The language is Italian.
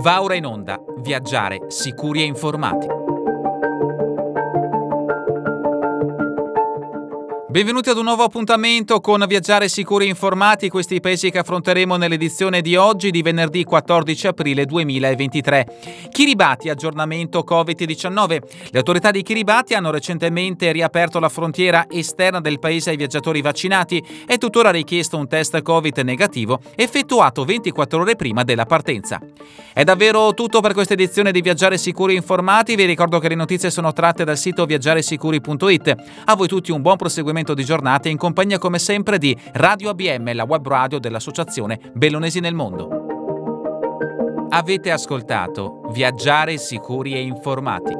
Va ora in onda, viaggiare sicuri e informati. Benvenuti ad un nuovo appuntamento con Viaggiare Sicuri Informati, questi paesi che affronteremo nell'edizione di oggi di venerdì 14 aprile 2023. Kiribati, aggiornamento Covid-19. Le autorità di Kiribati hanno recentemente riaperto la frontiera esterna del paese ai viaggiatori vaccinati. È tuttora richiesto un test Covid negativo effettuato 24 ore prima della partenza. È davvero tutto per questa edizione di Viaggiare Sicuri Informati. Vi ricordo che le notizie sono tratte dal sito viaggiaresicuri.it. A voi tutti un buon proseguimento di giornata in compagnia come sempre di Radio ABM, la web radio dell'Associazione Bellonesi nel Mondo. Avete ascoltato Viaggiare Sicuri e Informati.